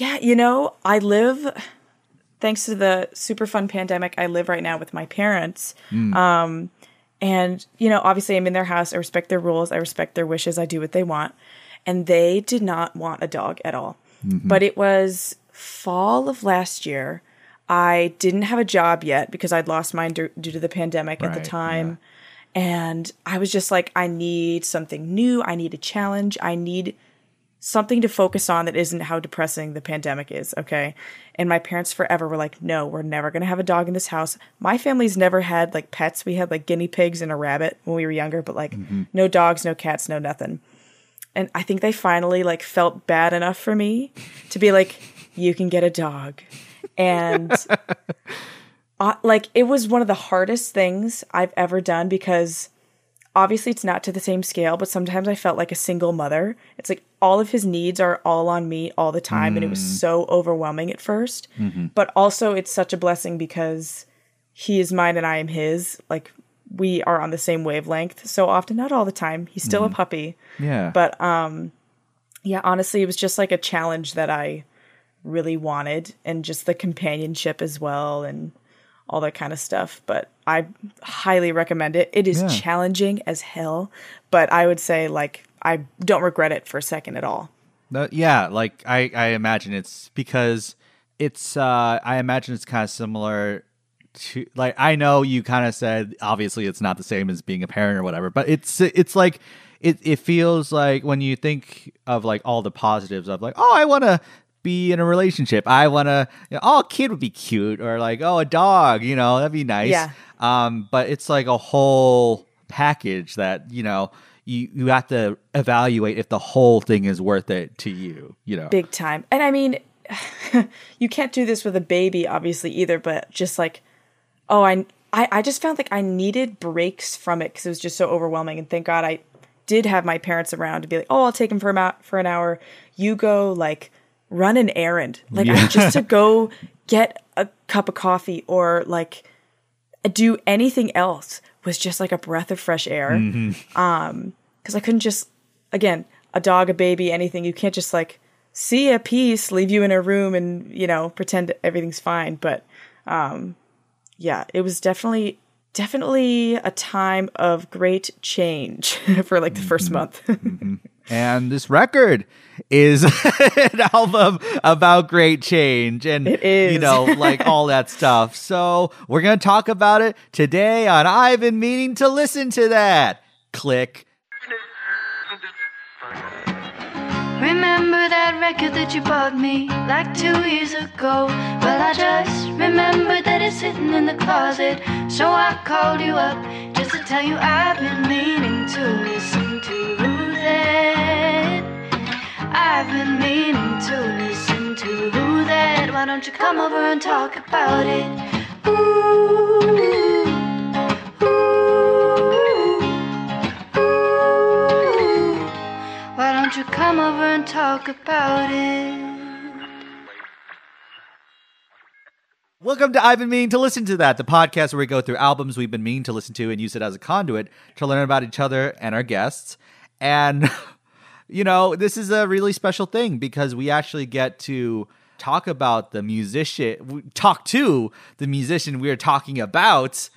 Yeah, you know, I live thanks to the super fun pandemic. I live right now with my parents. Um, and you know, obviously, I'm in their house. I respect their rules. I respect their wishes. I do what they want. And they did not want a dog at all. But it was fall of last year. I didn't have a job yet because I'd lost mine due due to the pandemic at the time. And I was just like, I need something new. I need a challenge. I need something to focus on that isn't how depressing the pandemic is, okay? And my parents forever were like, no, we're never going to have a dog in this house. My family's never had like pets. We had like guinea pigs and a rabbit when we were younger, but like no dogs, no cats, no nothing. And I think they finally like felt bad enough for me to be like, you can get a dog. And uh, like it was one of the hardest things I've ever done because obviously it's not to the same scale, but sometimes I felt like a single mother. It's like all of his needs are all on me all the time, and it was mm. so overwhelming at 1st mm-hmm. But also, it's such a blessing because he is mine and I am his. Like we are on the same wavelength so often, not all the time. He's still a mm. puppy, Yeah. but um, yeah, honestly, it was just like a challenge that I really wanted, and just the companionship as well, and all that kind of stuff. But I highly recommend it. It is Yeah. challenging as hell, but I would say like I don't regret it for a second at all. No, yeah, like I, I imagine it's because it's uh I imagine it's kind of similar to like I know you kind of said obviously it's not the same as being a parent or whatever, but it's it's like it it feels like when you think of like all the positives of like oh I want to be in a relationship. I want to you know, oh a kid would be cute or like oh a dog, you know, that'd be nice. Yeah. Um but it's like a whole package that, you know, you you have to evaluate if the whole thing is worth it to you, you know. big time. And I mean, you can't do this with a baby, obviously, either. But just like, oh, I, I, I just found like I needed breaks from it because it was just so overwhelming. And thank God I did have my parents around to be like, oh, I'll take him for a for an hour. You go like run an errand, like Yeah. just to go get a cup of coffee or like do anything else was just like a breath of fresh air Um, because I couldn't just again a dog, a baby, anything. You can't just like see a piece, leave you in a room, and you know pretend everything's fine. But um, yeah, it was definitely definitely a time of great change for like the first month. And this record is an album about great change and It is. you know like all that stuff. So, we're going to talk about it today on I've been meaning to listen to that. Click. Remember that record that you bought me like two years ago? Well, I just remembered that it's sitting in the closet. So I called you up just to tell you I've been meaning to listen to that. I've been meaning to listen to that. Why don't you come over and talk about it? Ooh, ooh, ooh. Why don't you come over and talk about it? Welcome to I've been meaning to listen to that, the podcast where we go through albums we've been meaning to listen to and use it as a conduit to learn about each other and our guests. And you know, this is a really special thing because we actually get to talk about the musician, talk to the musician we are talking about,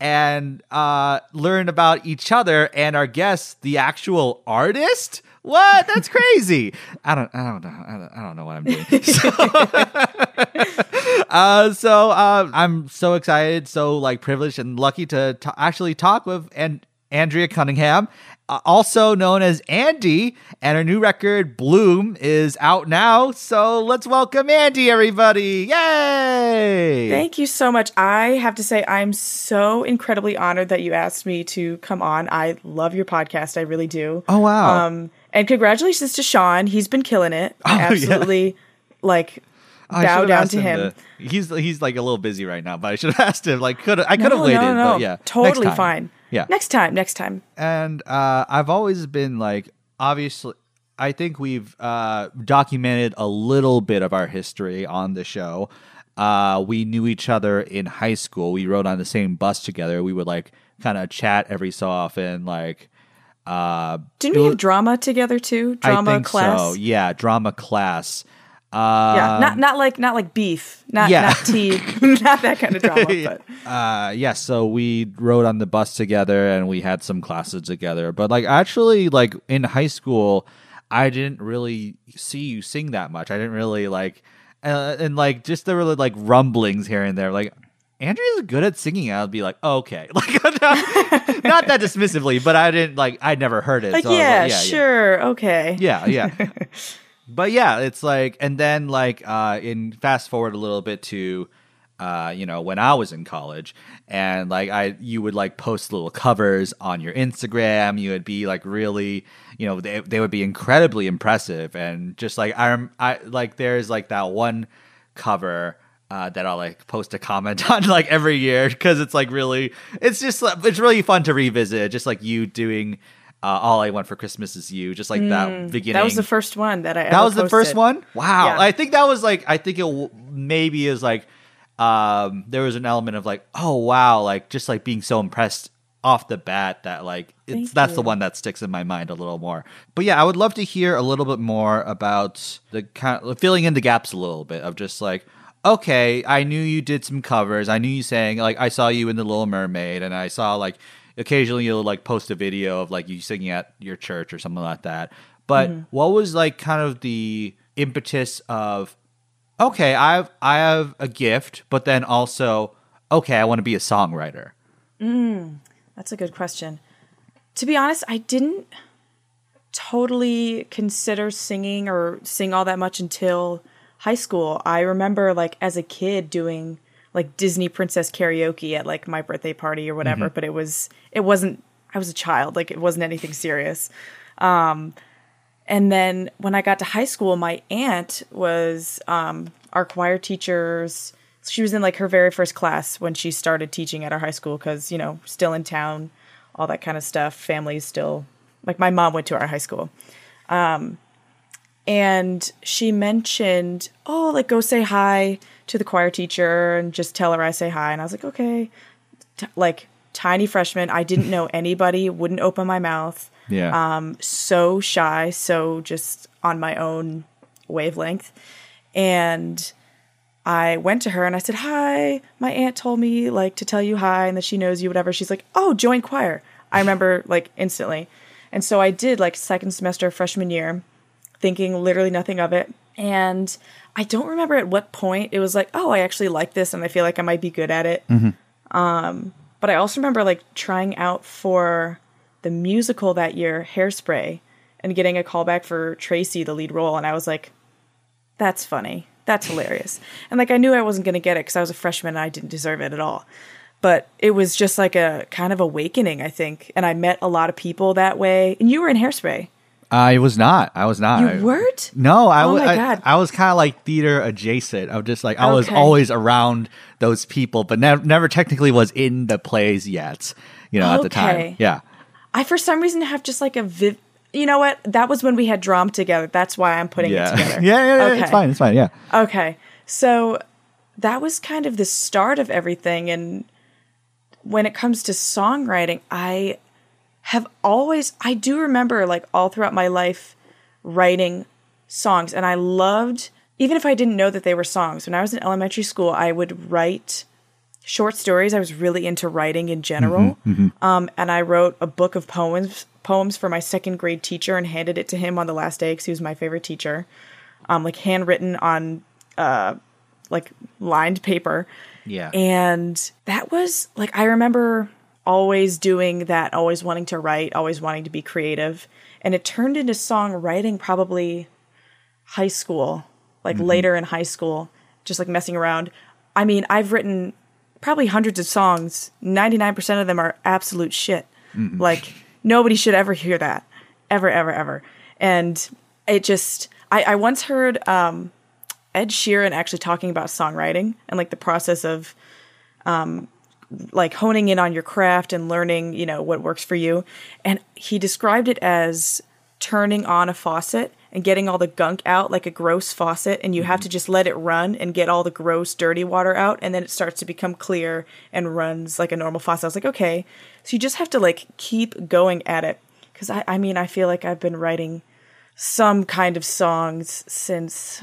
and uh, learn about each other and our guests, the actual artist. What? That's crazy. I don't. I don't know. I don't, I don't know what I'm doing. So, uh, so uh, I'm so excited, so like privileged and lucky to t- actually talk with and Andrea Cunningham, uh, also known as Andy, and her new record Bloom is out now. So let's welcome Andy, everybody! Yay! Thank you so much. I have to say, I'm so incredibly honored that you asked me to come on. I love your podcast. I really do. Oh, wow. Um, and congratulations to Sean. He's been killing it. Oh, yeah. Absolutely, like I bow down to him. to- he's he's like a little busy right now, but I should have asked him. Like, could I could have no, waited, no, no, but yeah, totally fine. Yeah, next time, next time. and uh, I've always been like, obviously, I think we've uh, documented a little bit of our history on the show. Uh, we knew each other in high school. We rode on the same bus together. We would like kind of chat every so often, like. Uh, Didn't we have drama together too? Drama I think class. So. Yeah, drama class. Uh, yeah, not not like not like beef, not yeah. not tea, not that kind of drama. But uh yeah so we rode on the bus together and we had some classes together. But like actually like in high school i didn't really see you sing that much. I didn't really like uh, and like just there were like rumblings here and there. Like andrea's good at singing. I'd be like oh, okay. Like not, not that dismissively but i didn't like i never heard it. Like, so yeah, like, yeah. sure, okay. yeah yeah but yeah it's like and then like uh in fast forward a little bit to uh, you know, when I was in college, and like I, you would like post little covers on your Instagram. You would be like really, you know, they they would be incredibly impressive, and just like I, I like there's like that one cover uh, that I'll like post a comment on like every year because it's like really, it's just it's really fun to revisit. Just like you doing. Uh, all I want for Christmas is you, just like that beginning. Mm, That was the first one that I. That was the first one. Wow, Yeah. I think that was like I think it w- maybe is like um there was an element of like oh wow like just like being so impressed off the bat that like it's Thank that's the one that sticks in my mind a little more. But yeah, I would love to hear a little bit more about the kind of filling in the gaps a little bit of just like okay, I knew you did some covers. I knew you sang like I saw you in the Little Mermaid and I saw like occasionally you'll like post a video of like you singing at your church or something like that. But Mm-hmm. what was like kind of the impetus of okay, I have I have a gift, but then also okay, I want to be a songwriter. That's a good question. To be honest, I didn't totally consider singing or sing all that much until high school. I remember like as a kid doing like Disney princess karaoke at like my birthday party or whatever, but it was it wasn't I was a child, like it wasn't anything serious. Um and then when I got to high school, my aunt was um our choir teacher's she was in like her very first class when she started teaching at our high school because you know still in town all that kind of stuff family's still like my mom went to our high school um, and she mentioned oh like go say hi to the choir teacher and just tell her i say hi and i was like okay T- like tiny freshman i didn't know anybody wouldn't open my mouth Yeah. um, so shy, so just on my own wavelength. And I went to her and I said, Hi, my aunt told me like to tell you hi and that she knows you, whatever. She's like, Oh, join choir. I remember like instantly. And so I did like second semester freshman year, thinking literally nothing of it. And I don't remember at what point it was like, oh, I actually like this and I feel like I might be good at it. Um, but I also remember like trying out for the musical that year, Hairspray, and getting a call back for Tracy, the lead role. And I was like, that's funny. That's hilarious. And like I knew I wasn't going to get it because I was a freshman and I didn't deserve it at all. But it was just like a kind of awakening, I think. And I met a lot of people that way. And you were in Hairspray. I was not. I was not. You weren't? No, I Oh was. I. I was kind of like theater adjacent. I was just like I was always around those people, but never, never technically was in the plays yet. You know, at the time. Yeah. I, for some reason, have just like a viv. You know what? That was when we had drama together. That's why I'm putting Yeah. it together. yeah. Yeah. yeah Okay. It's fine. It's fine. Yeah. Okay. So that was kind of the start of everything. And when it comes to songwriting, I have always, I do remember like all throughout my life writing songs. And I loved, even if I didn't know that they were songs, when I was in elementary school, I would write short stories. I was really into writing in general. Um, and I wrote a book of poems poems for my second grade teacher and handed it to him on the last day because he was my favorite teacher. Um, like handwritten on uh, like lined paper. Yeah. And that was like I remember always doing that, always wanting to write, always wanting to be creative. And it turned into songwriting probably high school, like later in high school, just like messing around. I mean, I've written probably hundreds of songs. 99% of them are absolute shit. Like nobody should ever hear that. Ever, ever, ever. And it just I, I once heard um Ed Sheeran actually talking about songwriting and like the process of um like honing in on your craft and learning, you know, what works for you. And he described it as turning on a faucet and getting all the gunk out like a gross faucet and you have to mm-hmm. just let it run and get all the gross dirty water out and then it starts to become clear and runs like a normal faucet. I was like, okay. So you just have to like keep going at it. Cause I, I mean, I feel like I've been writing some kind of songs since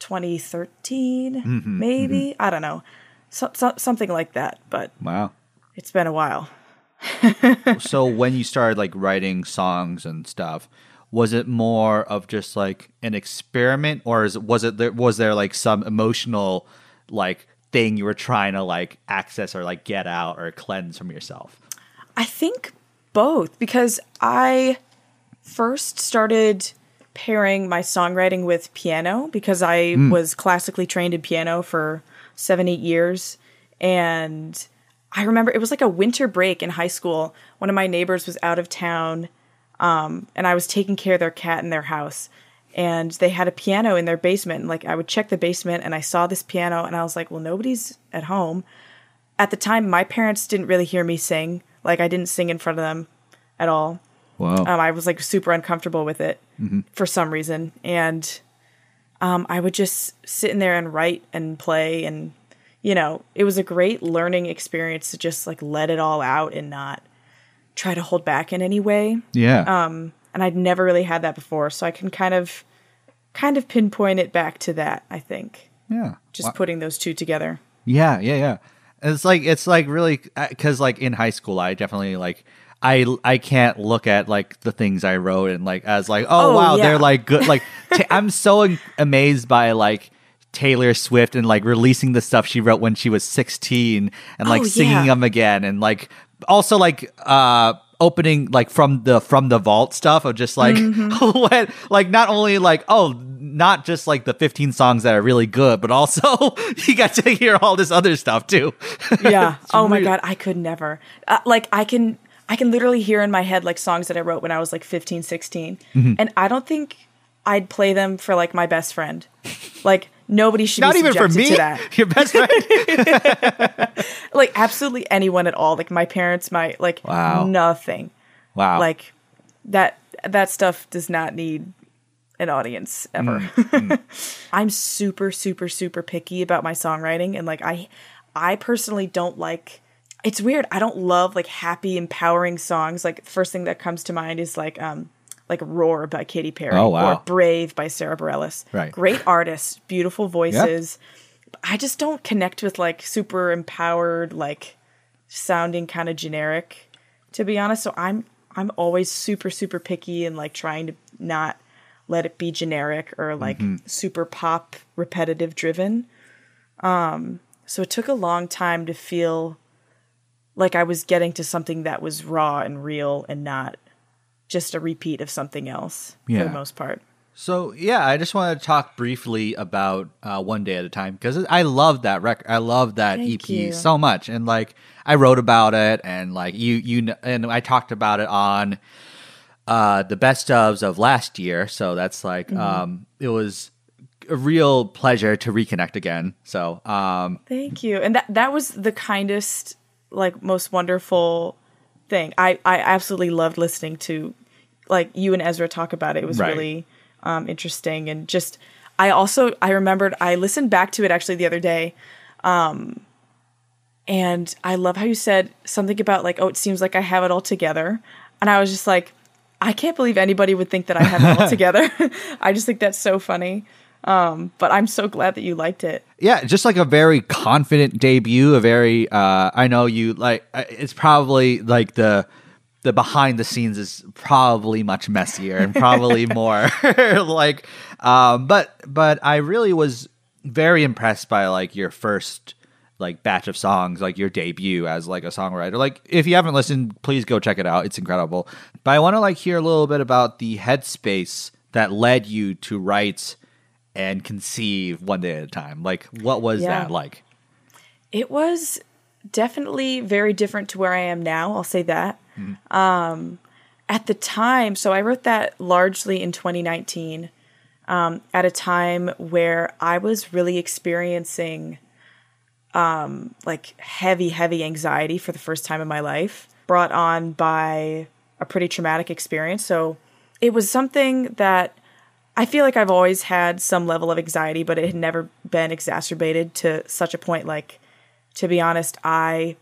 2013, mm-hmm. maybe. Mm-hmm. I don't know. So, so, something like that, but Wow. it's been a while. so when you started like writing songs and stuff, was it more of just like an experiment, or is was it there was there like some emotional like thing you were trying to like access or like get out or cleanse from yourself? I think both because I first started pairing my songwriting with piano because I hmm. was classically trained in piano for seven, eight years. And I remember it was like a winter break in high school. One of my neighbors was out of town um, and I was taking care of their cat in their house. And they had a piano in their basement. And like I would check the basement and I saw this piano and I was like, well, nobody's at home at the time my parents didn't really hear me sing like i didn't sing in front of them at all Wow. um, i was like super uncomfortable with it for some reason and um, i would just sit in there and write and play and you know it was a great learning experience to just like let it all out and not try to hold back in any way yeah. Um, and i'd never really had that before so i can kind of kind of pinpoint it back to that i think yeah. just putting those two together Yeah, yeah, yeah. It's like it's like really because like in high school, I definitely like I I can't look at like the things I wrote and like as like oh, Oh, wow yeah. they're like good like I'm so amazed by like Taylor Swift and like releasing the stuff she wrote when she was 16 and like Oh, singing yeah. them again and like also like uh opening like from the from the vault stuff of just like Mm-hmm. when like not only like oh not just like the 15 songs that are really good but also you got to hear all this other stuff too yeah oh my god i could never uh, like i can i can literally hear in my head like songs that i wrote when i was like 15 16 Mm-hmm. and i don't think i'd play them for like my best friend. Like nobody should not even for me to that. your best friend. Like absolutely anyone at all. Like my parents my like Wow. nothing. Wow. Like that that stuff does not need an audience ever. Mm, i'm super super super picky about my songwriting. And like i i personally don't like it's weird. I don't love like happy empowering songs. Like first thing that comes to mind is like um like roar by Katy Perry Oh, wow. or brave by Sara Bareilles. Right. great artists beautiful voices. I just don't connect with like super empowered like sounding kind of generic to be honest. So i'm i'm always super super picky and like trying to not let it be generic or like super pop repetitive driven. Um so it took a long time to feel like i was getting to something that was raw and real and not just a repeat of something else for the most part So yeah, I just want to talk briefly about uh, one day at a time because I love that record. I love that Thank EP you. so much, and like I wrote about it, and like you you and I talked about it on uh, the best ofs of last year. So that's like Mm-hmm. um, it was a real pleasure to reconnect again. So um, Thank you. And that that was the kindest, like most wonderful thing. I I absolutely loved listening to like you and Ezra talk about it. It was Right. really um interesting and just I also I remembered I listened back to it actually the other day. Um and I love how you said something about like oh it seems like I have it all together. And I was just like I can't believe anybody would think that I have it all together. I just think that's so funny. Um, but I'm so glad that you liked it. yeah, just like a very confident debut. A very uh, I know you like. uh, It's probably like the the behind the scenes is probably much messier and probably more like. Um, but but I really was very impressed by like your first like batch of songs, like your debut as like a songwriter. Like if you haven't listened, please go check it out. It's incredible. But I want to like hear a little bit about the headspace that led you to write and conceive one day at a time. Like what was Yeah. that like? It was definitely very different to where I am now. I'll say that. Um, at the time, so I wrote that largely in 2019, um, at a time where I was really experiencing um, like heavy, heavy anxiety for the first time in my life, brought on by a pretty traumatic experience. So it was something that I feel like I've always had some level of anxiety, but it had never been exacerbated to such a point. Like, to be honest, I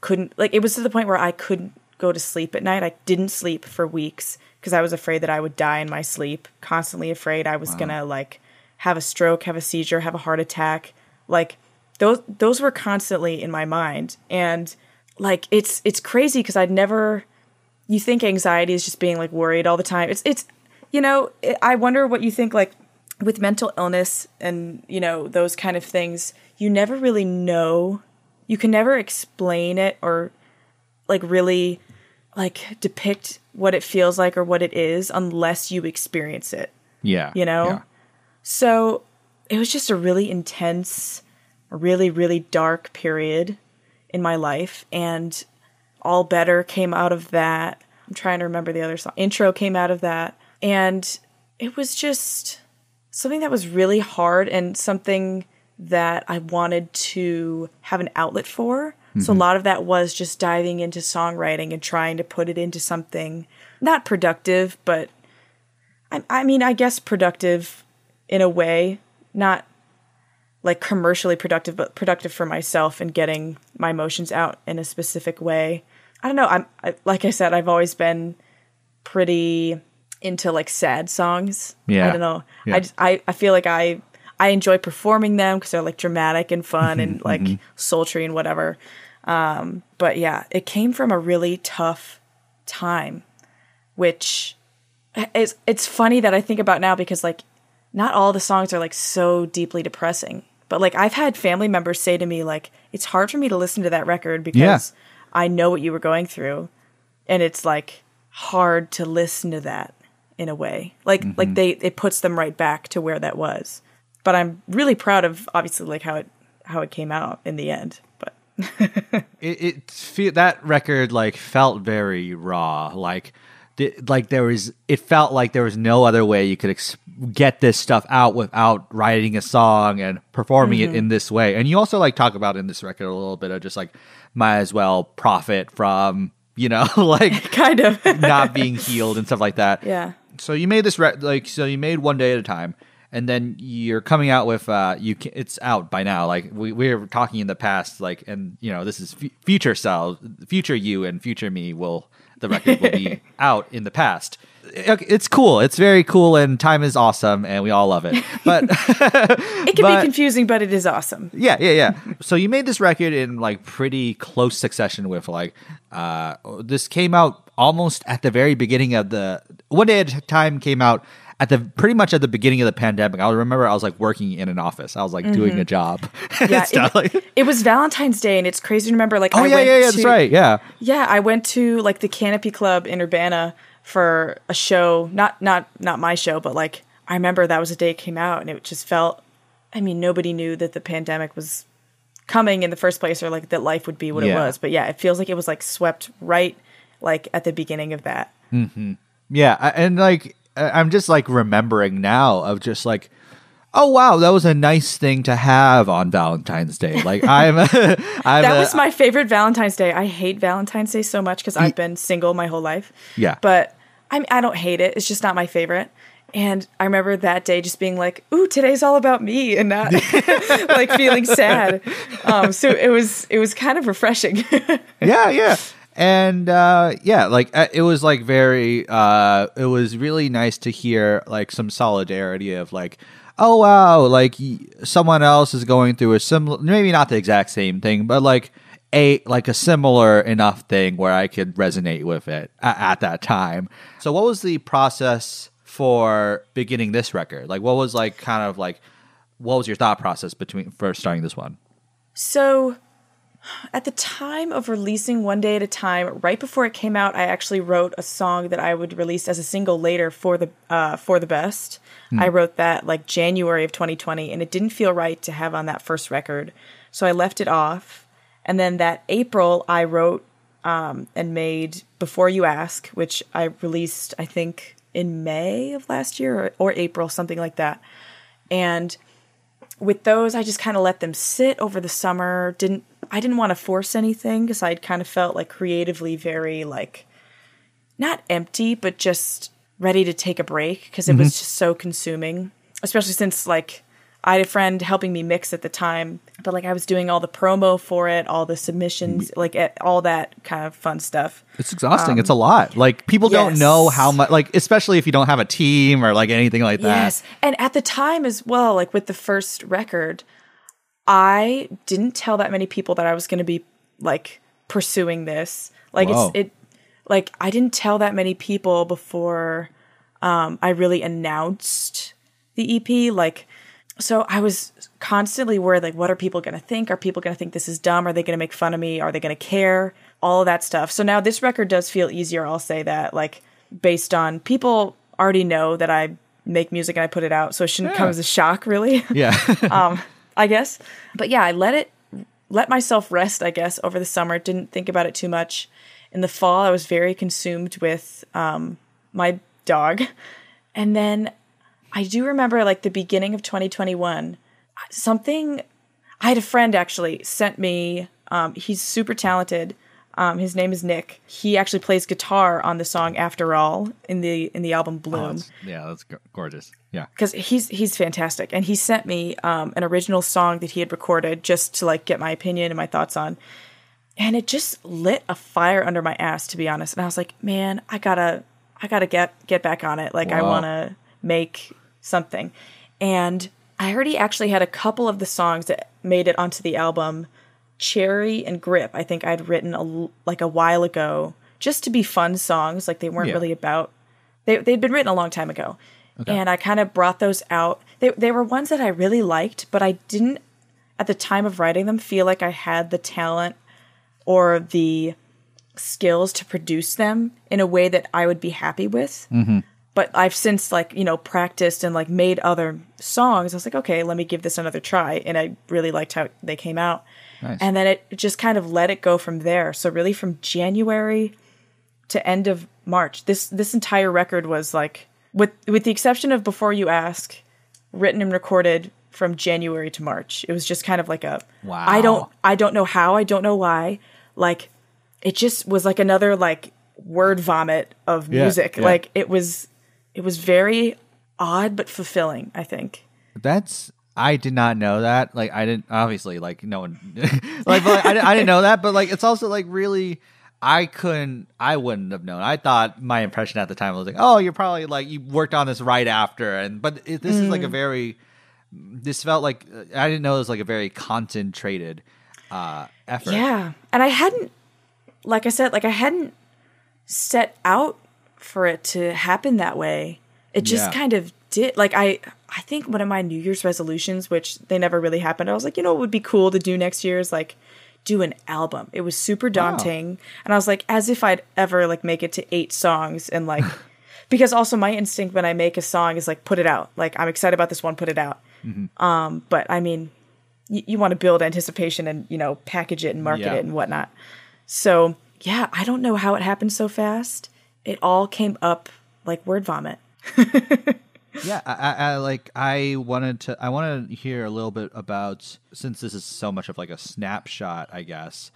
couldn't, like, it was to the point where I couldn't go to sleep at night. I didn't sleep for weeks because I was afraid that I would die in my sleep, constantly afraid I was gonna, like, have a stroke, have a seizure, have a heart attack. Like those those were constantly in my mind and like it's it's crazy because I'd never you think anxiety is just being like worried all the time. It's it's you know, I wonder what you think like with mental illness and you know those kind of things, you never really know. You can never explain it or like really like depict what it feels like or what it is unless you experience it. Yeah. You know? Yeah. So it was just a really intense, really, really dark period in my life. And All Better came out of that. I'm trying to remember the other song. Intro came out of that. And it was just something that was really hard and something that I wanted to have an outlet for. So a mm-hmm. lot of that was just diving into songwriting and trying to put it into something not productive, but I, I mean, I guess productive in a way, not like commercially productive, but productive for myself and getting my emotions out in a specific way. I don't know. I'm I, like I said, I've always been pretty into like sad songs. Yeah. I don't know. Yeah. I just I, I feel like I I enjoy performing them because they're like dramatic and fun and mm-hmm. like mm-hmm. sultry and whatever. Um, but yeah, it came from a really tough time, which eh, is it's funny that I think about now because like not all the songs are like so deeply depressing. But like I've had family members say to me like it's hard for me to listen to that record because Yeah. I know what you were going through and it's like hard to listen to that in a way. Like like mm-hmm. they it puts them right back to where that was. But I'm really proud of obviously like how it how it came out in the end. But it, it fe- that record like felt very raw like like there was it felt like there was no other way you could ex- get this stuff out without writing a song and performing it mm-hmm. in this way and you also like talk about in this record a little bit of just like might as well profit from you know like kind of not being healed and stuff like that yeah. So you made this re- like so you made one day at a time and then you're coming out with uh you can, it's out by now like we, we were talking in the past like and you know this is f- future self future you and future me will the record will be out in the past it's cool it's very cool and time is awesome and we all love it but It can But- be confusing, but it is awesome. yeah, yeah, yeah. so you made this record in like pretty close succession with like uh this came out almost at the very beginning of the one day at a time came out at the pretty much at the beginning of the pandemic. I remember I was like working in an office. I was like doing mm-hmm. a job. Yeah, it, like- it was Valentine's Day, and it's crazy to remember. Like, oh I yeah, yeah, yeah. to, That's right. Yeah. Yeah, I went to like the Canopy Club in Urbana for a show. Not not not my show, but like I remember that was the day it came out, and it just felt. I mean, nobody knew that the pandemic was coming in the first place, or like that life would be what Yeah. it was. But yeah, it feels like it was like swept right like at the beginning of that. Yeah, and like I'm just like remembering now of just like, oh wow, that was a nice thing to have on Valentine's Day. Like I'm, I'm That a- was my favorite Valentine's Day. I hate Valentine's Day so much because I've been single my whole life. Yeah. But I I don't hate it. It's just not my favorite. And I remember that day just being like, "Ooh, today's all about me," and not like feeling sad. Um, so it was it was kind of refreshing. yeah, yeah. And uh, yeah, like uh, it was like very, uh, it was really nice to hear like some solidarity of like, oh wow, like someone else is going through a similar, maybe not the exact same thing, but like a like a similar enough thing where I could resonate with it at, at that time. So, what was the process for beginning this record? Like, what was like kind of like, what was your thought process between first starting this one? So, at the time of releasing One Day at a Time, right before it came out, I actually wrote a song that I would release as a single later for the uh, for the best. I wrote that like January of 2020, and it didn't feel right to have on that first record, so I left it off. And then that April, I wrote um, and made Before You Ask, which I released, I think, in May of last year or, or April, something like that. And with those i just kind of let them sit over the summer didn't i didn't want to force anything because I'd kind of felt like creatively very like not empty but just ready to take a break because it was just so consuming especially since like I had a friend helping me mix at the time, but like I was doing all the promo for it, all the submissions, like eh, all that kind of fun stuff. It's exhausting. it's a lot. Like people don't Um, know how much. Like especially if you don't have a team or like anything like that. Yes. And at the time as well, like with the first record, I didn't tell that many people that I was going to be like pursuing this. Like Whoa. it's it like I didn't tell that many people before um I really announced the EP like so I was constantly worried like what are people going to think? Are people going to think this is dumb? Are they going to make fun of me? Are they going to care? All of that stuff. So now this record does feel easier, I'll say that like based on people already know that I make music and I put it out, so it shouldn't come as a shock really. Yeah. um, I guess. But yeah, I let it let myself rest, I guess, over the summer. Didn't think about it too much. In the fall, I was very consumed with um, my dog. And then I do remember like the beginning of 2021, something I had a friend actually sent me um, he's super talented. Um, his name is Nick. He actually plays guitar on the song "After All" in the in the album Oh, Bloom. yeah, that's go- gorgeous. Yeah. because he's he's fantastic. And he sent me um, an original song that he had recorded just to like get my opinion and my thoughts on. And it just lit a fire under my ass to be honest. And i was like man i gotta i gotta get get back on it. Like i want to make something. And i already actually had a couple of the songs that made it onto the album cherry and grip. I think i'd written a, like a while ago just to be fun songs like they weren't Yeah. really about they, they'd been written a long time ago. And i kind of brought those out. They, they were ones that i really liked but i didn't at the time of writing them feel like i had the talent or the skills to produce them in a way that i would be happy with. Mm-hmm. But i've since like you know practiced and like made other songs. I was like okay let me give this another try. And i really liked how they came out Nice. and then it just kind of let it go from there so really from january to end of March. This this entire record was like with with the exception of Before You Ask, written and recorded from January to March. It was just kind of like a Wow. I don't I don't know how, I don't know why. Like it just was like another like word vomit of Yeah, music. yeah. Like it was it was very odd but fulfilling, I think. That's I did not know that. Like I didn't obviously like no one like, like I, didn't- I didn't know that. But like it's also like really I couldn't I wouldn't have known. I thought my impression at the time was like oh you're probably like you worked on this right after and but it, this is like a very this felt like I didn't know it was like a very concentrated uh effort. Yeah. And I hadn't, like I said, like I hadn't set out for it to happen that way. It just Yeah. kind of did. Like I, I think one of my New Year's resolutions, which they never really happened, I was like, you know, what would be cool to do next year is like do an album. It was super daunting, and I was like, as if I'd ever like make it to eight songs and like. Because also my instinct when I make a song is like put it out. Like I'm excited about this one, put it out. Um, but I mean, you, you want to build anticipation and you know package it and market Yeah. it and whatnot. So yeah, I don't know how it happened so fast. It all came up like word vomit. Yeah, I, I, like. I wanted to. I want to hear a little bit about since this is so much of like a snapshot. I guess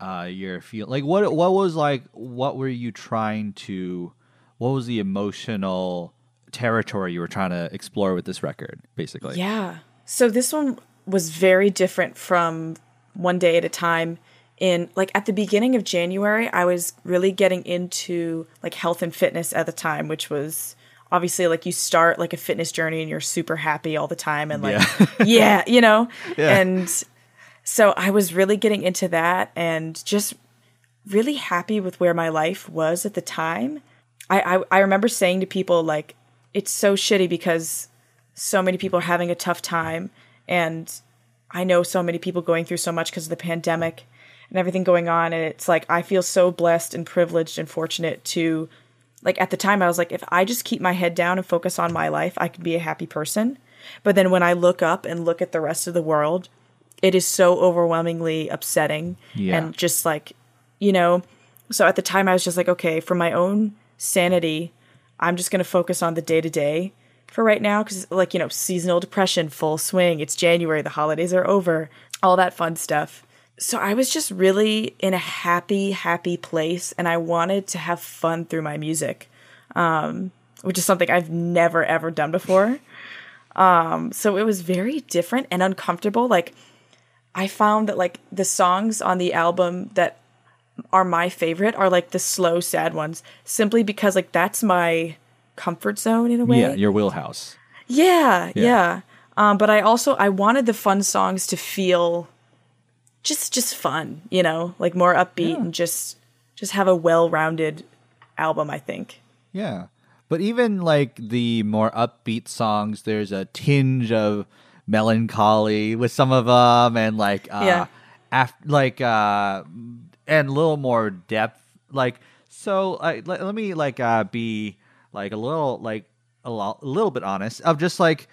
uh, your feel like what what was like. What were you trying to? What was the emotional territory you were trying to explore with this record? Basically, Yeah. So this one was very different from one day at a time. In like at the beginning of January, I was really getting into like health and fitness at the time, which was obviously like you start like a fitness journey and you're super happy all the time and like yeah, you know. Yeah. And so I was really getting into that and just really happy with where my life was at the time. I, I, I remember saying to people like it's so shitty because so many people are having a tough time and I know so many people going through so much because of the pandemic and everything going on and it's like I feel so blessed and privileged and fortunate to like at the time I was like if I just keep my head down and focus on my life I can be a happy person but then when I look up and look at the rest of the world it is so overwhelmingly upsetting Yeah. and just like you know so at the time I was just like okay for my own sanity I'm just going to focus on the day to day for right now cuz like you know seasonal depression full swing it's January the holidays are over all that fun stuff so I was just really in a happy happy place and I wanted to have fun through my music um which is something I've never ever done before Um, so it was very different and uncomfortable. Like I found that like the songs on the album that are my favorite are like the slow, sad ones, simply because like that's my comfort zone in a way. Yeah, your wheelhouse. Yeah, Yeah. yeah. Um, but I also I wanted the fun songs to feel just just fun, you know, like more upbeat and just just have a well-rounded album. I think. Yeah. But even like the more upbeat songs, there's a tinge of melancholy with some of them and like uh Yeah. af- like uh and a little more depth like so uh, let, let me like uh be like a little like a, lo- a little bit honest of just like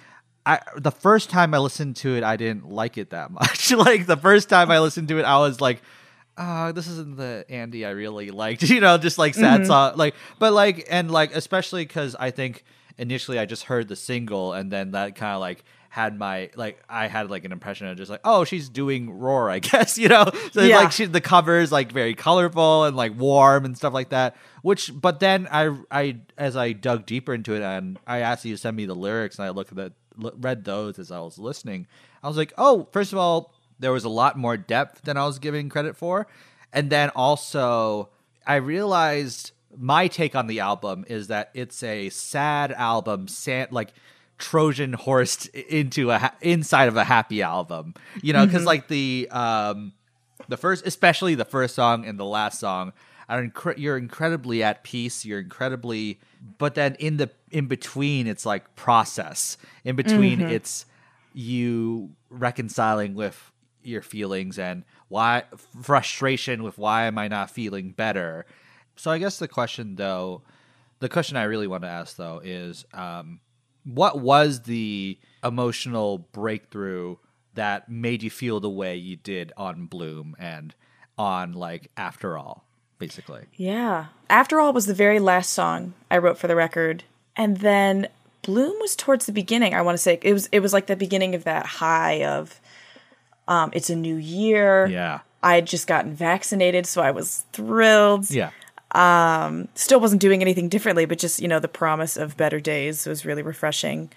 I the first time I listened to it I didn't like it that much like the first time I listened to it I was like uh, this isn't the Andy I really liked, you know, just like sad song, like, but like, and like, especially because I think initially I just heard the single and then that kind of like had my, like, I had like an impression of just like, oh, she's doing Roar, I guess, you know? So Yeah. like, she, the cover is like very colorful and like warm and stuff like that, which, but then I, I, as I dug deeper into it and I asked you to send me the lyrics and I looked at the, l- read those as I was listening, I was like, oh, first of all, there was a lot more depth than I was giving credit for. And then also, I realized my take on the album is that it's a sad album, sad, like Trojan horsed into a ha- inside of a happy album. You know, because like the um the first, especially the first song and the last song, are incre- you're incredibly at peace. You're incredibly, but then in the in between, it's like process. In between, it's you reconciling with your feelings and why frustration with why am I not feeling better. So I guess the question though, the question I really want to ask though is, um, what was the emotional breakthrough that made you feel the way you did on Bloom and on like After All, basically? Yeah. After All was the very last song I wrote for the record. And then Bloom was towards the beginning, I want to say. It was it was like the beginning of that high of um it's a new year. Yeah, I had just gotten vaccinated, so I was thrilled. yeah, Um, Still wasn't doing anything differently, but just, you know, the promise of better days was really refreshing.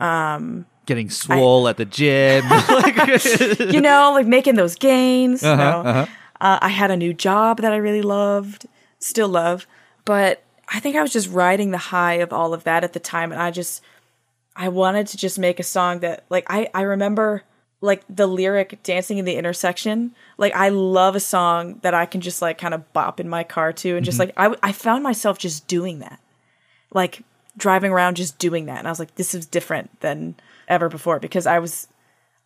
Um, getting swole at the gym. you know, like making those gains. you Uh-huh. Uh, I had a new job that I really loved, still love, but I think I was just riding the high of all of that at the time, and I just I wanted to just make a song that like I I remember like the lyric dancing in the intersection like i love a song that i can just like kind of bop in my car to and just mm-hmm. like I, I found myself just doing that. Like driving around just doing that and i was like this is different than ever before because i was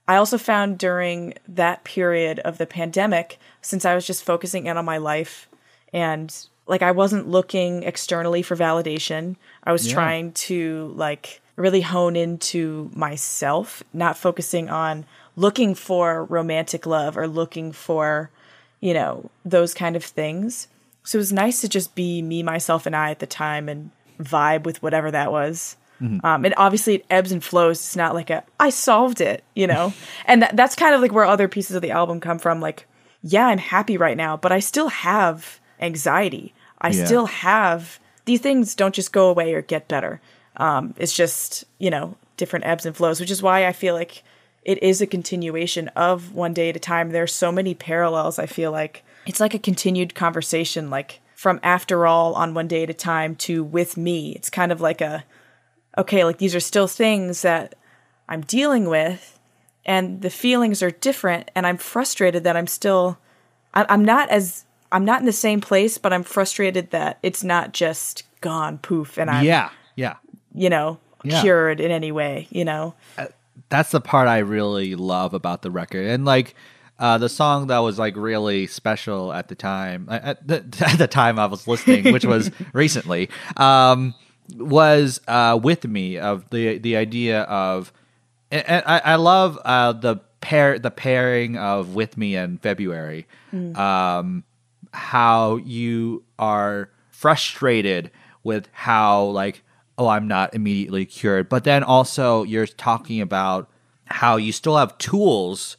i also found during that period of the pandemic since i was just focusing in on my life and like i wasn't looking externally for validation. I was Yeah. trying to like really hone into myself not focusing on looking for romantic love or looking for you know those kind of things. So it was nice to just be me myself and i at the time and vibe with whatever that was. Um, and obviously it ebbs and flows. It's not like a i solved it you know? And that, that's kind of like where other pieces of the album come from. Like yeah i'm happy right now but i still have anxiety i Yeah. still have these things don't just go away or get better. Um, it's just you know different ebbs and flows which is why i feel like it is a continuation of one day at a time. There's so many parallels i feel like. It's like a continued conversation like from after all on one day at a time to with me. It's kind of like a okay like these are still things that i'm dealing with and the feelings are different and i'm frustrated that i'm still i'm not as i'm not in the same place but i'm frustrated that it's not just gone poof and i'm yeah, yeah. you know Yeah. cured in any way you know that's the part I really love about the record. And like uh, the song that was like really special at the time, at the, at the time I was listening, which was recently, um, was uh, with me of the the idea of, and, I, I love uh, the pair the pairing of with me and February. Um, how you are frustrated with how like oh i'm not immediately cured but then also you're talking about how you still have tools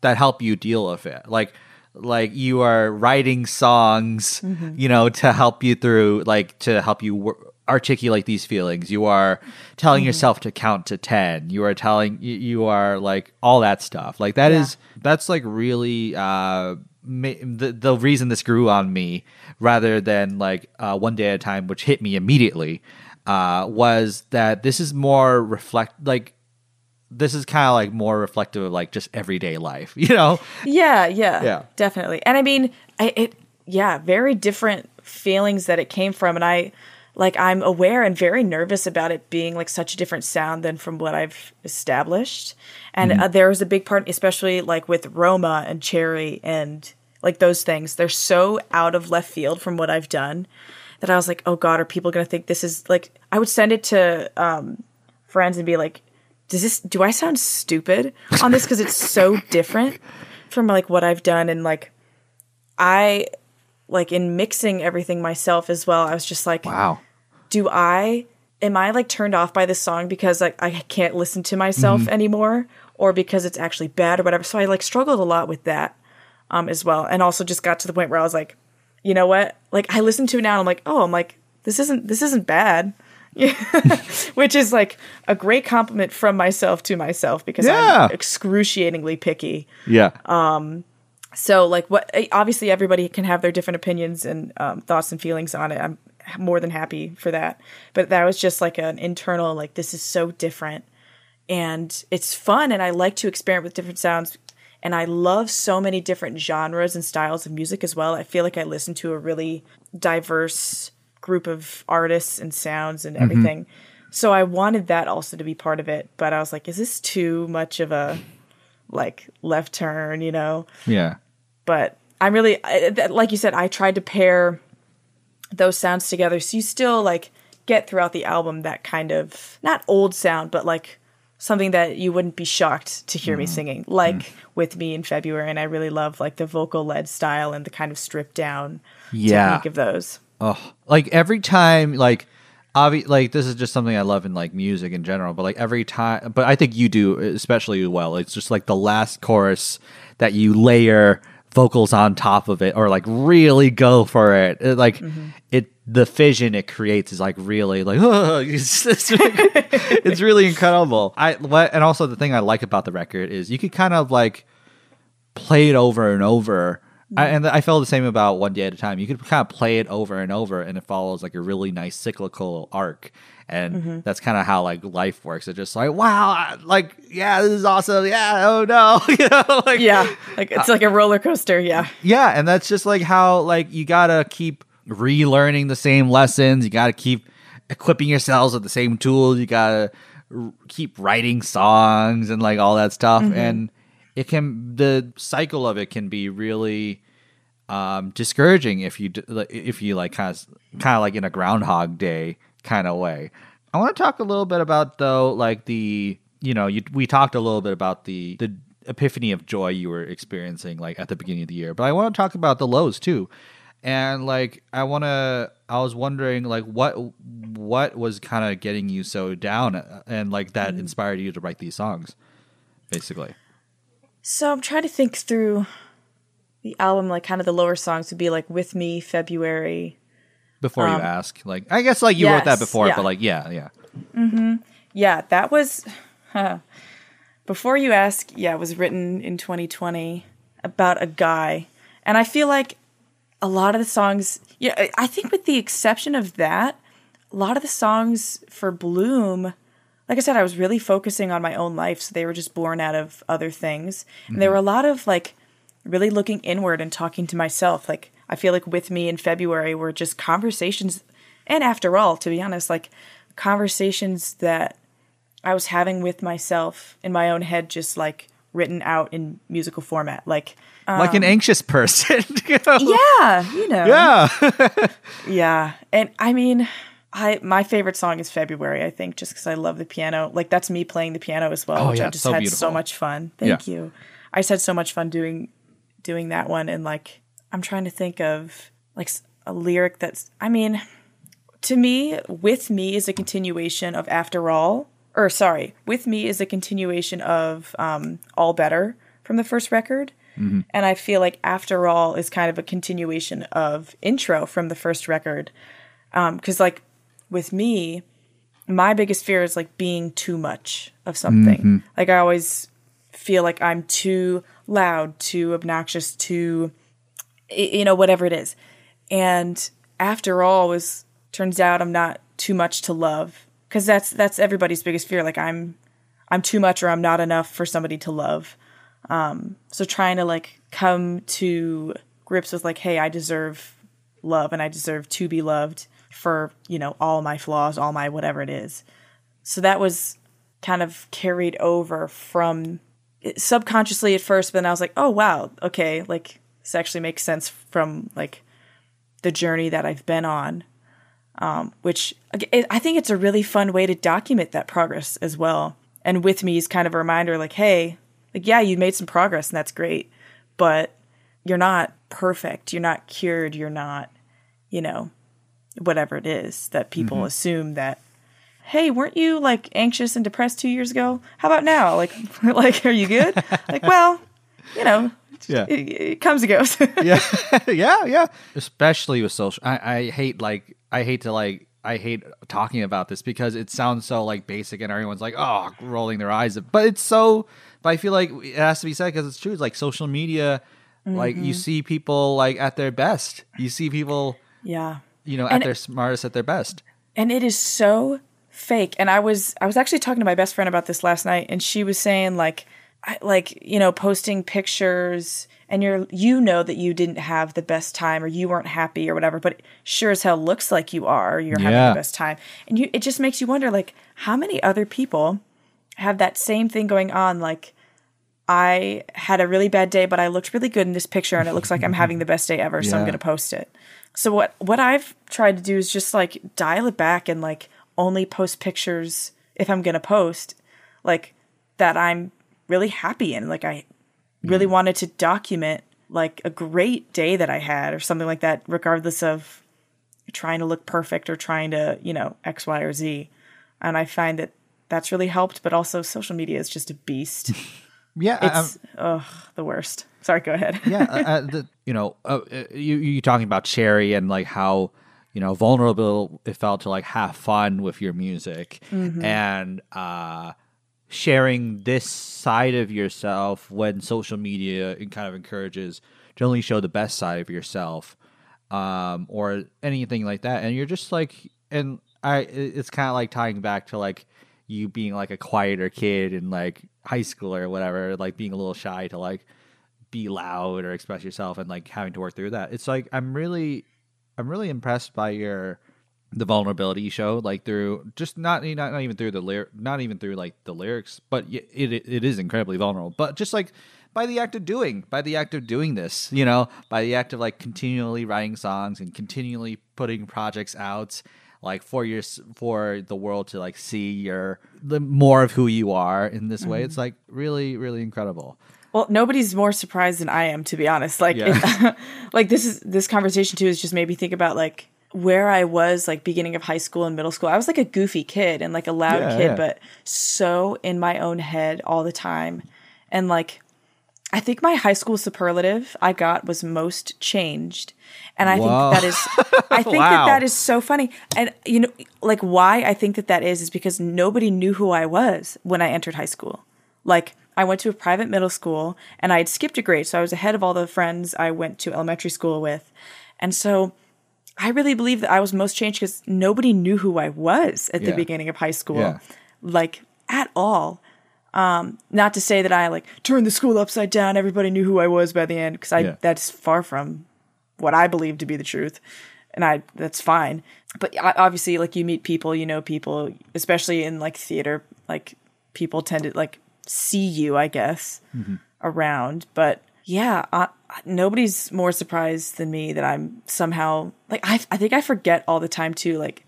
that help you deal with it like like you are writing songs you know to help you through like to help you wor- articulate these feelings. You are telling yourself to count to 10. You are telling you, you are like all that stuff. Like that Yeah. is that's like really uh the the reason this grew on me rather than like uh one day at a time which hit me immediately uh was that this is more reflect like this is kind of like more reflective of like just everyday life, you know? Yeah, yeah, Yeah. definitely. And I mean, I, it, yeah, very different feelings that it came from, and I, like, I'm aware and very nervous about it being like such a different sound than from what I've established. And uh, there was a big part, especially like with Roma and Cherry and like those things. They're so out of left field from what I've done that I was like, oh God, are people gonna think this is like? I would send it to um, friends and be like, does this do I sound stupid on this because it's so different from like what I've done and like I like in mixing everything myself as well I was just like Wow. do I am I like turned off by this song because like I can't listen to myself anymore or because it's actually bad or whatever so I like struggled a lot with that um as well and also just got to the point where I was like you know what like I listen to it now and I'm like oh I'm like this isn't this isn't bad which is like a great compliment from myself to myself because Yeah. I'm excruciatingly picky. Yeah. Um So like what eh, obviously everybody can have their different opinions and um, thoughts and feelings on it. I'm more than happy for that. But that was just like an internal like this is so different and it's fun and I like to experiment with different sounds and I love so many different genres and styles of music as well. I feel like I listen to a really diverse group of artists and sounds and mm-hmm. everything. So I wanted that also to be part of it, but I was like is this too much of a like left turn, you know? yeah. but I'm really I- like you said I tried to pair those sounds together so you still like get throughout the album that kind of not old sound but like something that you wouldn't be shocked to hear me Mm-hmm. singing like with me in February and I really love like the vocal led style and the kind of stripped down Yeah. technique of those Oh, like every time, like, obvi- like this is just something I love in like music in general. But like every time, but I think you do especially well. It's just like the last chorus that you layer vocals on top of it, or like really go for it. It, like mm-hmm. it, the fission it creates is like really like it's, it's, it's really incredible. I what, and also the thing I like about the record is you could kind of like play it over and over. I, mm. and I felt the same about one day at a time. You could kind of play it over and over, and it follows like a really nice cyclical arc. And mm-hmm. that's kind of how like life works. It's just like, wow, I- like yeah, this is awesome. Yeah, oh no, you know, like yeah like it's like a roller coaster yeah yeah, and that's just like how like you gotta keep relearning the same lessons. You gotta keep equipping yourselves with the same tools. You gotta r- keep writing songs and like all that stuff. Mm-hmm. And it can the cycle of it can be really um, discouraging if you like, if you like kind of kind of like in a Groundhog Day kind of way. I want to talk a little bit about though, like the you know you, we talked a little bit about the the epiphany of joy you were experiencing like at the beginning of the year, but I want to talk about the lows too. And like I want to, I was wondering like what what was kind of getting you so down, uh, and like that inspired you to write these songs, basically. So I'm trying to think through the album like kind of the lower songs would be like with me February Before you ask, like I guess like you wrote that before, yeah. but like yeah, yeah. Mm-hmm. Yeah, that was before you ask. Yeah, it was written in 2020 about a guy, and I feel like a lot of the songs. Yeah, I think with the exception of that, a lot of the songs for Bloom, like I said, I was really focusing on my own life, so they were just born out of other things, and there mm-hmm. were a lot of like really looking inward and talking to myself. Like I feel like with me in February were just conversations, and after all, to be honest, like conversations that I was having with myself in my own head, just like written out in musical format. Like, like an um, anxious person. you know? yeah, you know, Yeah. yeah. And I mean, I my favorite song is February. I think just because I love the piano. Like that's me playing the piano as well, Oh, which yeah, I just so had beautiful. so much fun. Thank Yeah. you. I just had so much fun doing doing that one. And like, I'm trying to think of like a lyric that's. I mean, to me, with me is a continuation of After All. Or sorry, with me is a continuation of um, All Better from the first record. Mm-hmm. And I feel like After All is kind of a continuation of Intro from the first record. Because, like, with me, my biggest fear is like being too much of something. Like I always feel like I'm too loud, too obnoxious, too you know whatever it is. And after all was turns out I'm not too much to love cuz that's that's everybody's biggest fear like I'm I'm too much or I'm not enough for somebody to love. Um so trying to like come to grips with like hey, I deserve love and I deserve to be loved for, you know, all my flaws, all my whatever it is. So that was kind of carried over from subconsciously at first, but then I was like, oh wow, okay, like this actually makes sense from like the journey that I've been on. Um, which I think it's a really fun way to document that progress as well. And with me is kind of a reminder, like, hey, like yeah, you made some progress and that's great, but you're not perfect, you're not cured, you're not, you know, whatever it is that people mm-hmm. assume that hey, weren't you like anxious and depressed two years ago? How about now? Like, like, are you good? like, well, you know, Yeah. it, it comes and goes. yeah, yeah, yeah. Especially with social, I, I hate like I hate to like I hate talking about this because it sounds so like basic and everyone's like oh rolling their eyes, but it's so. But I feel like it has to be said because it's true. It's like social media, like you mm-hmm. see people like at their best. You see people, yeah. You know, at And- their smartest, at their best. and it is so fake and i was i was actually talking to my best friend about this last night and she was saying like I, like you know posting pictures and you're you know that you didn't have the best time or you weren't happy or whatever but it sure as hell looks like you are you're having the best time and you it just makes you wonder like how many other people have that same thing going on like I had a really bad day, but I looked really good in this picture, and it looks like I'm having the best day ever. So I'm going to post it. So what what I've tried to do is just like dial it back and like only post pictures if I'm going to post, like that I'm really happy in. Like I really mm. wanted to document like a great day that I had or something like that, regardless of trying to look perfect or trying to you know X, Y, or Z. And I find that that's really helped, but also social media is just a beast. Yeah, I- I'm- ugh, the worst. Sorry, go ahead. yeah, uh, the, you know, uh, uh, you you talking about Cherry and like how you know vulnerable it felt to like have fun with your music and uh, sharing this side of yourself when social media kind of encourages to only show the best side of yourself um, or anything like that, and you're just like, and I, it's kind of like tying back to like you being like a quieter kid and like high school or whatever, like being a little shy to like be loud or express yourself and like having to work through that. It's like I'm really I'm really impressed by your the vulnerability you showed like through just not not, not even through the lyric not even through like the lyrics but it, it it is incredibly vulnerable but just like by the act of doing by the act of doing this you know by the act of like continually writing songs and continually putting projects out like for your for the world to like see your the more of who you are in this way it's mm-hmm. like really really incredible Well, nobody's more surprised than I am, to be honest. Like, Yeah. it- like this is this conversation too has just made me think about like where I was like beginning of high school and middle school. I was like a goofy kid and like a loud Yeah, kid, yeah. but so in my own head all the time. And like, I think my high school superlative I got was most changed, and I Whoa. think that is, I think Wow. that that is so funny. And you know, like why I think that that is is because nobody knew who I was when I entered high school. Like I went to a private middle school and I had skipped a grade, so I was ahead of all the friends I went to elementary school with. And so I really believe that I was most changed because nobody knew who I was at the beginning of high school, Yeah. like at all. Um, not to say that I like turned the school upside down. Everybody knew who I was by the end because I Yeah. that's far from what I believe to be the truth, and I that's fine. But obviously, like you meet people, you know people, especially in like theater, like people tend to like see you, I guess, around. But yeah, uh, nobody's more surprised than me that I'm somehow like I I think I forget all the time too. Like,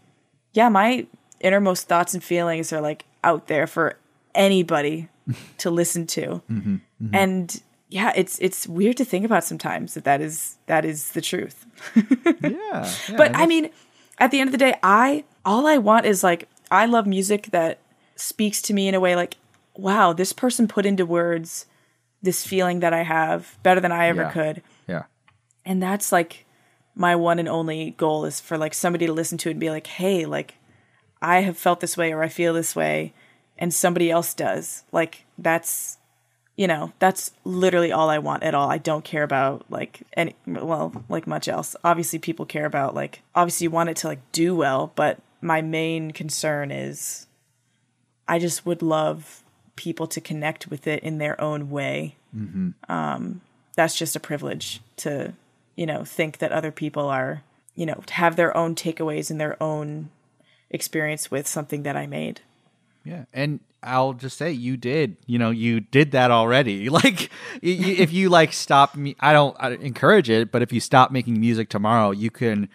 yeah, my innermost thoughts and feelings are like out there for anybody to listen to, mm-hmm, mm-hmm. and yeah, it's it's weird to think about sometimes that that is that is the truth. yeah, yeah But I mean, at the end of the day, I all I want is like I love music that speaks to me in a way like, wow, this person put into words this feeling that I have better than I ever Yeah. could. yeah And that's like my one and only goal is for like somebody to listen to it and be like, hey, like I have felt this way or I feel this way and somebody else does. Like that's you know, that's literally all I want at all. I don't care about like any well, like much else. Obviously people care about like obviously you want it to like do well, but my main concern is I just would love people to connect with it in their own way. Mm-hmm. Um, that's just a privilege to, you know, think that other people are, you know, to have their own takeaways and their own experience with something that I made. Yeah, and I'll just say you did. You know, you did that already. Like, if you like stop me, I don't I encourage it, but if you stop making music tomorrow, you can.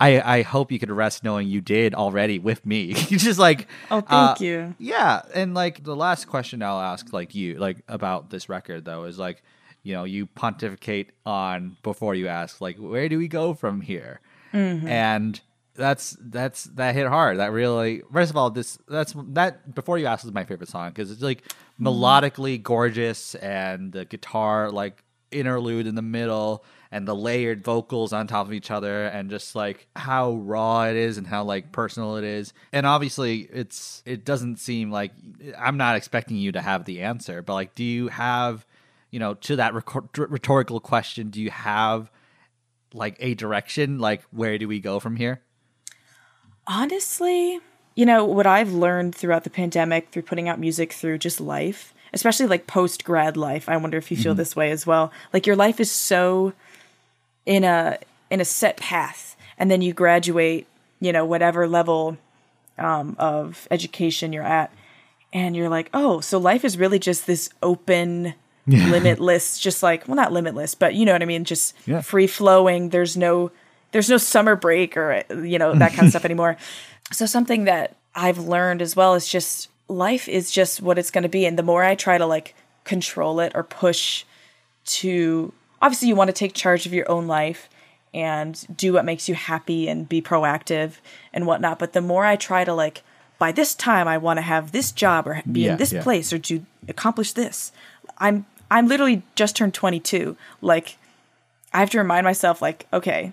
I I hope you could rest knowing you did already with me. you just like, oh, thank uh, you. Yeah, and like the last question I'll ask, like you, like about this record though, is like, you know, you pontificate on before you ask, like, where do we go from here? Mm-hmm. And that's that's that hit hard. That really, first of all, this that's that before you ask is my favorite song because it's like mm-hmm. melodically gorgeous and the guitar like interlude in the middle and the layered vocals on top of each other and just like how raw it is and how like personal it is. And obviously it's it doesn't seem like i'm not expecting you to have the answer but like do you have you know to that rhetorical question do you have like a direction? Like where do we go from here Honestly, you know, what I've learned throughout the pandemic, through putting out music, through just life, especially like post grad life, I wonder if you feel mm-hmm. this way as well. Like your life is so in a in a set path, and then you graduate, you know, whatever level um, of education you're at, and you're like, oh, so life is really just this open, limitless, just like well, not limitless, but you know what I mean, just yeah. free flowing. There's no there's no summer break or you know that kind of stuff anymore. So something that I've learned as well is just life is just what it's going to be and the more I try to like control it or push to obviously you want to take charge of your own life and do what makes you happy and be proactive and whatnot but the more I try to like by this time I want to have this job or be yeah, in this yeah. place or to accomplish this I'm I'm literally just turned 22 like I have to remind myself like okay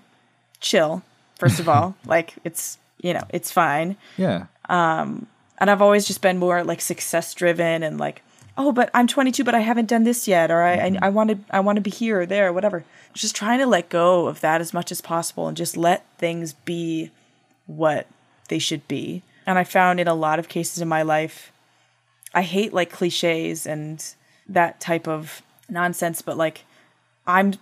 chill. First of all, like it's you know it's fine. Yeah. Um, and I've always just been more like success driven and like oh, but I'm 22, but I haven't done this yet, or I mm-hmm. I, I want to I want to be here or there, or whatever. Just trying to let go of that as much as possible and just let things be what they should be. And I found in a lot of cases in my life, I hate like cliches and that type of nonsense, but like I'm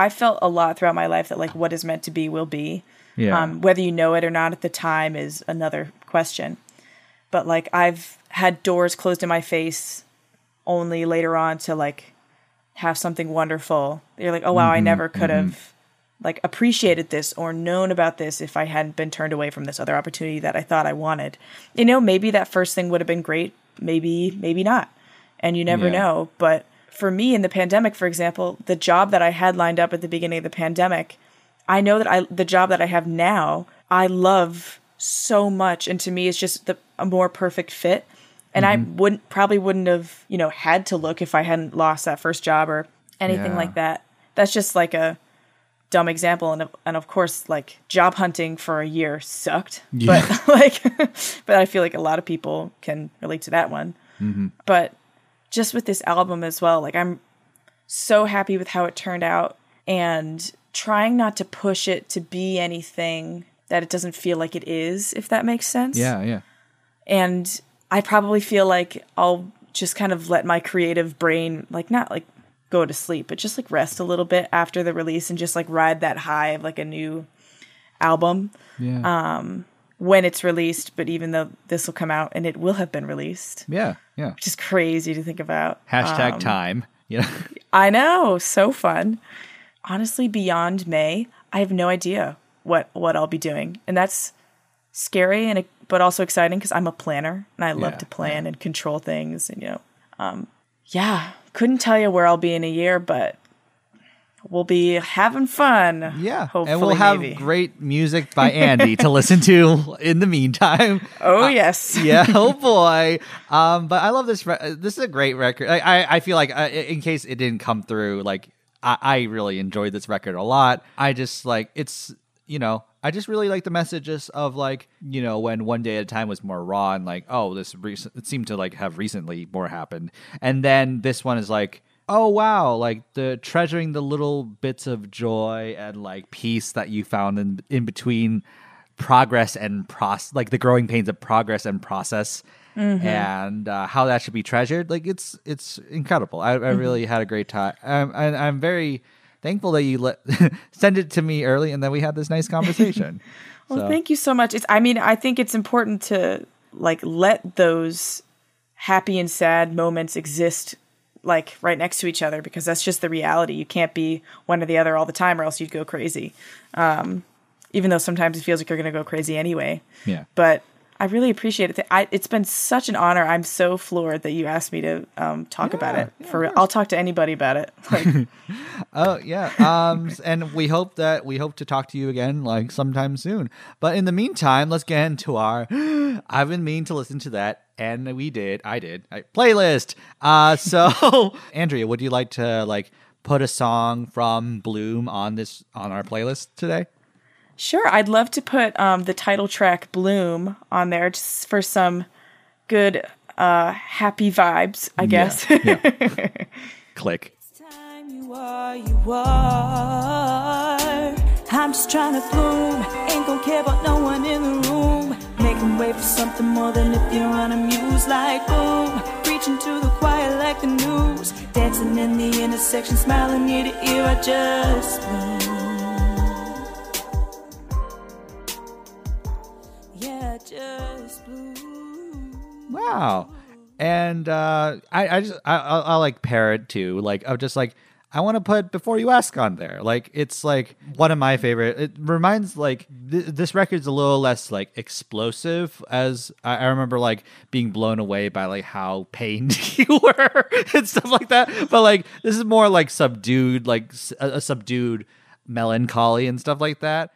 I felt a lot throughout my life that like what is meant to be will be. Yeah. Um, whether you know it or not at the time is another question. But like I've had doors closed in my face only later on to like have something wonderful. You're like, oh wow, mm-hmm, I never could have mm-hmm. like appreciated this or known about this if I hadn't been turned away from this other opportunity that I thought I wanted. You know, maybe that first thing would have been great, maybe maybe not. And you never yeah. know, but for me in the pandemic, for example, the job that I had lined up at the beginning of the pandemic, I know that I the job that I have now, I love so much, and to me, it's just the a more perfect fit. And mm-hmm. I wouldn't probably wouldn't have you know had to look if I hadn't lost that first job or anything yeah. like that. That's just like a dumb example and and of course like job hunting for a year sucked yeah. but like but i feel like a lot of people can relate to that one mm-hmm. but just with this album as well. Like I'm so happy with how it turned out and trying not to push it to be anything that it doesn't feel like it is, if that makes sense. Yeah, yeah. And I probably feel like I'll just kind of let my creative brain like not like go to sleep, but just like rest a little bit after the release and just like ride that high of like a new album. Yeah. Um when it's released, but even though this will come out and it will have been released. Yeah, yeah. Which is crazy to think about. Hashtag um, time. Yeah. I know. So fun. Honestly, beyond May, I have no idea what what I'll be doing. And that's scary and but also exciting because I'm a planner and I love yeah, to plan yeah. and control things and you know um, yeah couldn't tell you where I'll be in a year but we'll be having fun. Yeah. Hopefully, and we'll have maybe. great music by Andy to listen to in the meantime. Oh, uh, yes. yeah. Oh, boy. Um, but I love this. Re- this is a great record. I, I, I feel like, uh, in case it didn't come through, like, I, I really enjoyed this record a lot. I just like, it's, you know, I just really like the messages of like you know when one day at a time was more raw and like oh this recent it seemed to like have recently more happened, and then this one is like oh wow. Like the treasuring the little bits of joy and like peace that you found in in between progress and process like the growing pains of progress and process and uh, how that should be treasured. Like it's it's incredible. I, I really had a great time um, and i'm very thankful that you let send it to me early and then we had this nice conversation. Well, So- thank you so much. It's I mean, I think it's important to like let those happy and sad moments exist like right next to each other because that's just the reality. You can't be one or the other all the time or else you'd go crazy. Um even though sometimes it feels like you're going to go crazy anyway. yeah But I really appreciate it. I, it's been such an honor. I'm so floored that you asked me to um, talk about it. yeah, For real. I'll talk to anybody about it. Like, Oh yeah. Um and we hope that we hope to talk to you again like sometime soon. But in the meantime, let's get into our I've been meaning to listen to that and we did. I did. I, playlist. Uh so Andrea, would you like to like put a song from Bloom on this on our playlist today? Sure, I'd love to put um, the title track "Bloom" on there just for some good, uh, happy vibes. I guess. Click. you are, you are. I'm just trying to bloom. Ain't gonna care about no one in the room. Making way for something more than if you're on a muse like boom. Preaching to the choir like the news. Dancing in the intersection, smiling ear to ear. I just bloom. Wow. And uh, I, I just I, I, I like parrot too. Like I'm just like I want to put before you ask on there. Like it's like one of my favorite. It reminds like th- this record's a little less like explosive as I, I remember like being blown away by like how pained you were and stuff like that. But like this is more like subdued, like a subdued melancholy and stuff like that.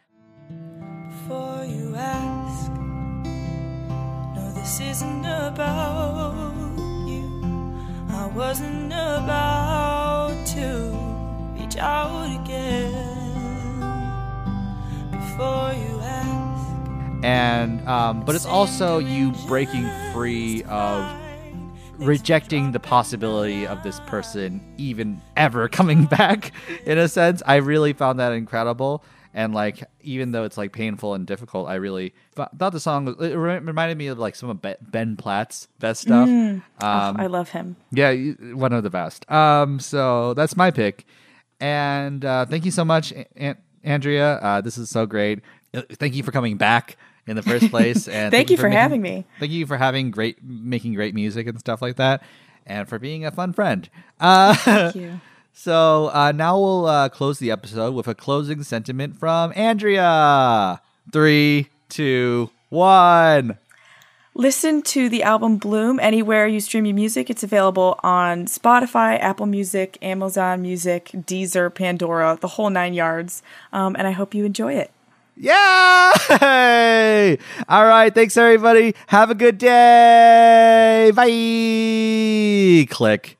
This isn't about you. I wasn't about to reach out again before you ask. And um, but it's also you breaking free of rejecting the possibility of this person even ever coming back in a sense i really found that incredible and like even though it's like painful and difficult i really thought the song was- it reminded me of like some of ben platt's best stuff. Um, I love him. yeah one of the best. Um so that's my pick. And uh thank you so much A- An- andrea. Uh this is so great. Uh, thank you for coming back in the first place and Thank you for making- having me. thank you for having great making great music and stuff like that and for being a fun friend. Uh Thank you. so uh now we'll uh close the episode with a closing sentiment from andrea three two one Listen to the album Bloom anywhere you stream your music. It's available on Spotify, Apple Music, Amazon Music, Deezer, Pandora, the whole nine yards. Um, and I hope you enjoy it. Yay! All right. Thanks, everybody. Have a good day. Bye. Click.